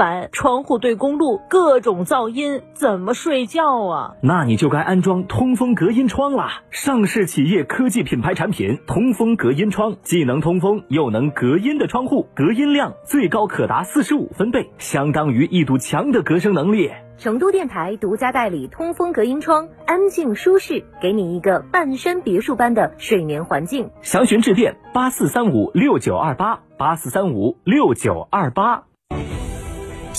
真烦！窗户对公路，各种噪音，怎么睡觉啊？那你就该安装通风隔音窗啦！上市企业科技品牌产品通风隔音窗，既能通风又能隔音的窗户，隔音量最高可达四十五分贝，相当于一堵墙的隔声能力。成都电台独家代理通风隔音窗，安静舒适，给你一个半山别墅般的睡眠环境。详询致电八四三五六九二八八四三五六九二八。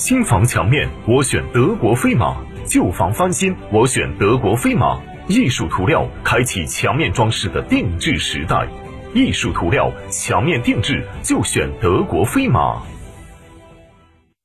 新房墙面我选德国飞马，旧房翻新我选德国飞马。艺术涂料开启墙面装饰的定制时代，艺术涂料墙面定制就选德国飞马。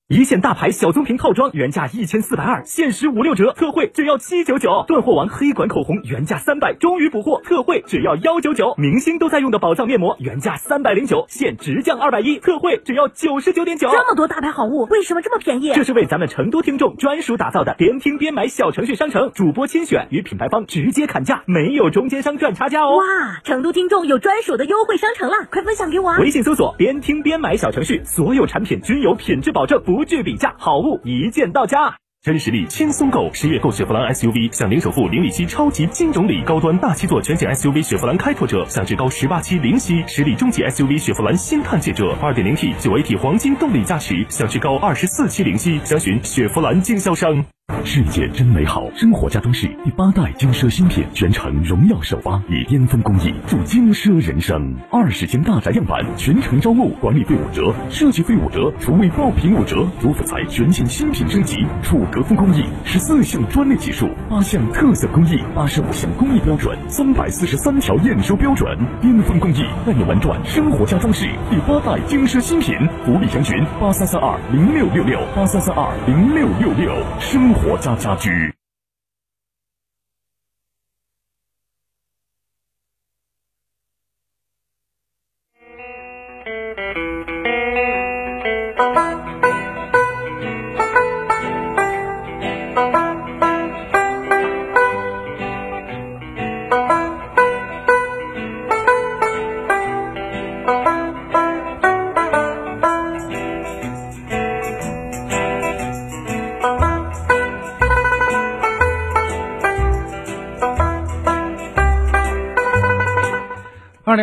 一线大牌小棕瓶套装原价一千四百二，限时五六折，特惠只要七九九。断货王黑管口红原价三百，终于补货，特惠只要幺九九。明星都在用的宝藏面膜原价三百零九，现直降二百一，特惠只要九十九点九。这么多大牌好物，为什么这么便宜？这是为咱们成都听众专属打造的边听边买小程序商城，主播亲选与品牌方直接砍价，没有中间商赚差价哦。哇，成都听众有专属的优惠商城了，快分享给我啊！微信搜索边听边买小程序，所有产品均有品质保证，不不惧比价，好物一键到家。真实力轻松购，十月购雪佛兰 SUV，享零首付、零利息超级金融礼，高端大七座全景 SUV 雪佛兰开拓者享至高十八期零息，实力中级 SUV 雪佛兰新探界者，二点零 T 九 AT 黄金动力加持，享至高二十四期零息，详询雪佛兰经销商。世界真美好，生活家装饰第八代精奢新品，全程荣耀首发，以巅峰工艺铸精奢人生。二十间大宅样板，全程招募，管理费五折，设计费五折，厨卫爆品五折。主辅材全新新品升级，楚格风工艺，十四项专利技术，八项特色工艺，八十五项工艺标准，三百四十三条验收标准，巅峰工艺带你玩转生活家装饰第八代精奢新品。福利详询八三三二零六六六八三三二零六六六生活火家家居。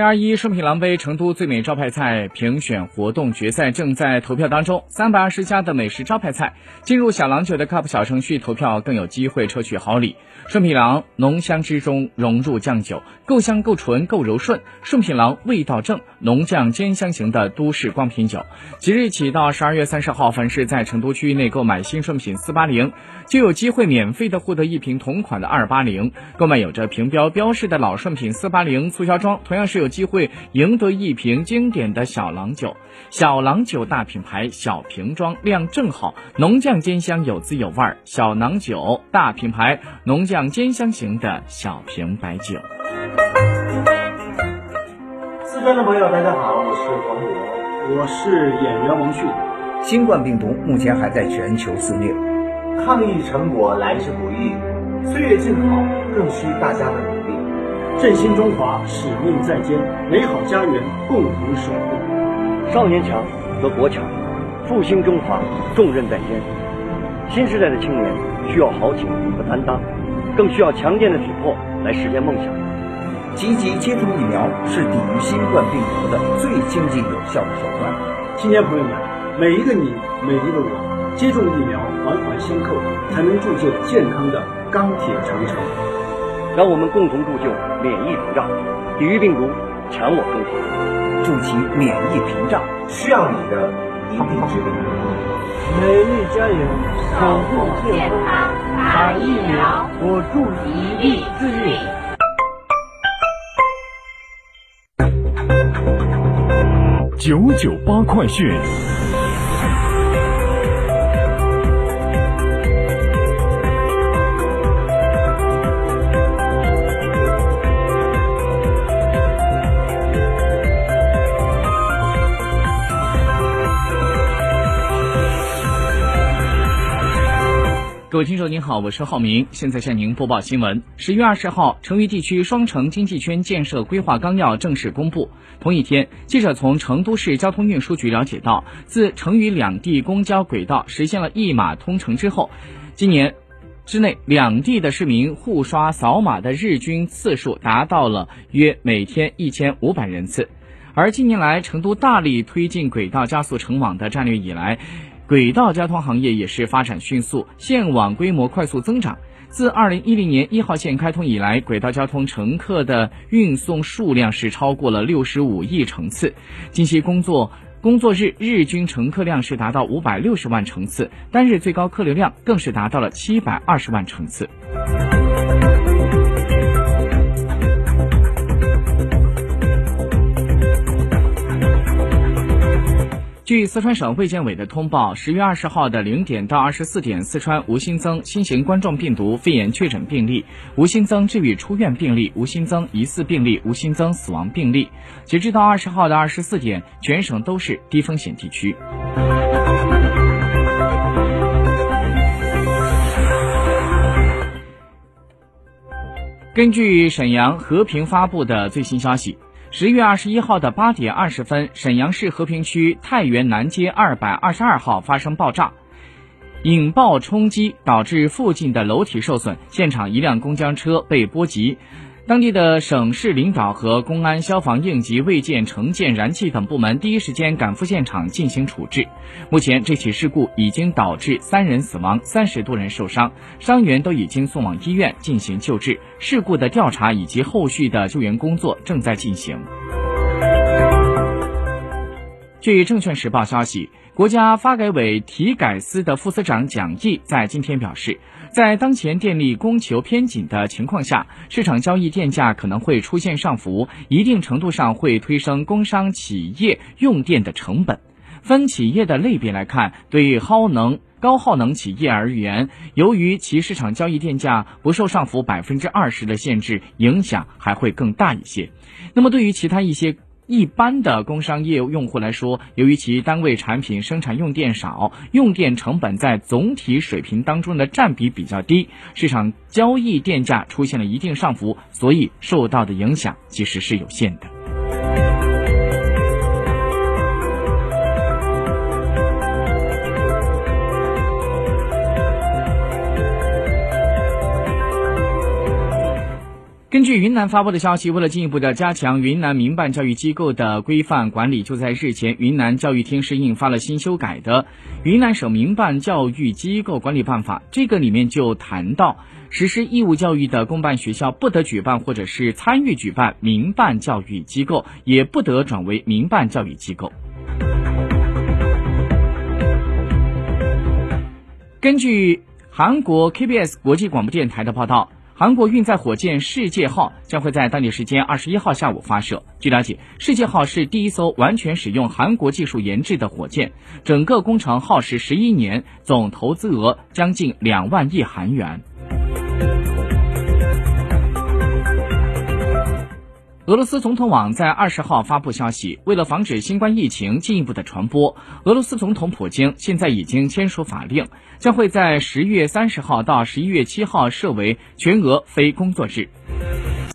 二一顺品郎杯成都最美招牌菜评选活动决赛正在投票当中，三百二十家的美食招牌菜进入小郎酒的 Cup 小程序投票，更有机会抽取好礼。顺品郎浓香之中融入酱酒，够香够纯够柔顺。顺品郎味道正，浓酱兼香型的都市光品酒。即日起到十二月三十号，凡是在成都区域内购买新顺品四八零，就有机会免费的获得一瓶同款的二八零。购买有着评标标识的老顺品四八零促销装，同样是有机会赢得一瓶经典的小郎酒。小郎酒大品牌，小瓶装，量正好，浓酱兼香，有滋有味儿。小郎酒大品牌，浓酱兼香型的小瓶白酒。四川的朋友，大家好，我是黄渤，我是演员王迅。新冠病毒目前还在全球肆虐，抗疫成果来之不易，岁月静好更需大家的努力。振兴中华，使命在肩，美好家园共同守护。少年强则国强，复兴中华重任在肩。新时代的青年需要豪情和担当，更需要强健的体魄来实现梦想。积极接种疫苗是抵御新冠病毒的最经济有效的手段。青年朋友们，每一个你，每一个我，接种疫苗，环环相扣，才能铸就健康的钢铁长城。让我们共同铸就免疫屏障，抵御病毒，强我中华。筑起免疫屏障，需要你的一臂之力。美丽加油，守护健康，打疫苗，我助一臂之力。九九八快讯。各位听众您好，我是浩明，现在向您播报新闻。十月二十号，成渝地区双城经济圈建设规划纲要正式公布。同一天，记者从成都市交通运输局了解到，自成渝两地公交轨道实现了一码通城之后，今年之内两地的市民互刷扫码的日均次数达到了约每天一千五百人次。而近年来，成都大力推进轨道加速成网的战略以来，轨道交通行业也是发展迅速，线网规模快速增长。自二零一零年一号线开通以来，轨道交通乘客的运送数量是超过了六十五亿乘次。近期工作工作日日均乘客量是达到五百六十万乘次，单日最高客流量更是达到了七百二十万乘次。据四川省卫健委的通报，十月二十号的零点到二十四点，四川无新增新型冠状病毒肺炎确诊病例，无新增治愈出院病例，无新增疑似病例，无新增死亡病例。截至到二十号的二十四点，全省都是低风险地区。根据沈阳和平发布的最新消息。十月二十一号的八点二十分，沈阳市和平区太原南街二百二十二号发生爆炸，引爆冲击，导致附近的楼体受损，现场一辆公交车被波及。当地的省市领导和公安、消防、应急、卫健、城建、燃气等部门第一时间赶赴现场进行处置。目前，这起事故已经导致三人死亡，三十多人受伤，伤员都已经送往医院进行救治。事故的调查以及后续的救援工作正在进行。据证券时报消息，国家发改委体改司的副司长蒋毅在今天表示，在当前电力供求偏紧的情况下，市场交易电价可能会出现上浮，一定程度上会推升工商企业用电的成本。分企业的类别来看，对耗能高耗能企业而言，由于其市场交易电价不受上浮百分之二十的限制，影响还会更大一些。那么，对于其他一些，一般的工商业用户来说，由于其单位产品生产用电少，用电成本在总体水平当中的占比比较低，市场交易电价出现了一定上浮，所以受到的影响其实是有限的。根据云南发布的消息，为了进一步的加强云南民办教育机构的规范管理，就在日前，云南教育厅是印发了新修改的《云南省民办教育机构管理办法》。这个里面就谈到，实施义务教育的公办学校不得举办或者是参与举办民办教育机构，也不得转为民办教育机构。根据韩国 KBS 国际广播电台的报道。韩国运载火箭“世界号”将会在当地时间二十一号下午发射。据了解，“世界号”是第一艘完全使用韩国技术研制的火箭，整个工程耗时十一年，总投资额将近两万亿韩元。俄罗斯总统网在二十号发布消息，为了防止新冠疫情进一步的传播，俄罗斯总统普京现在已经签署法令，将会在十月三十号到十一月七号设为全俄非工作日。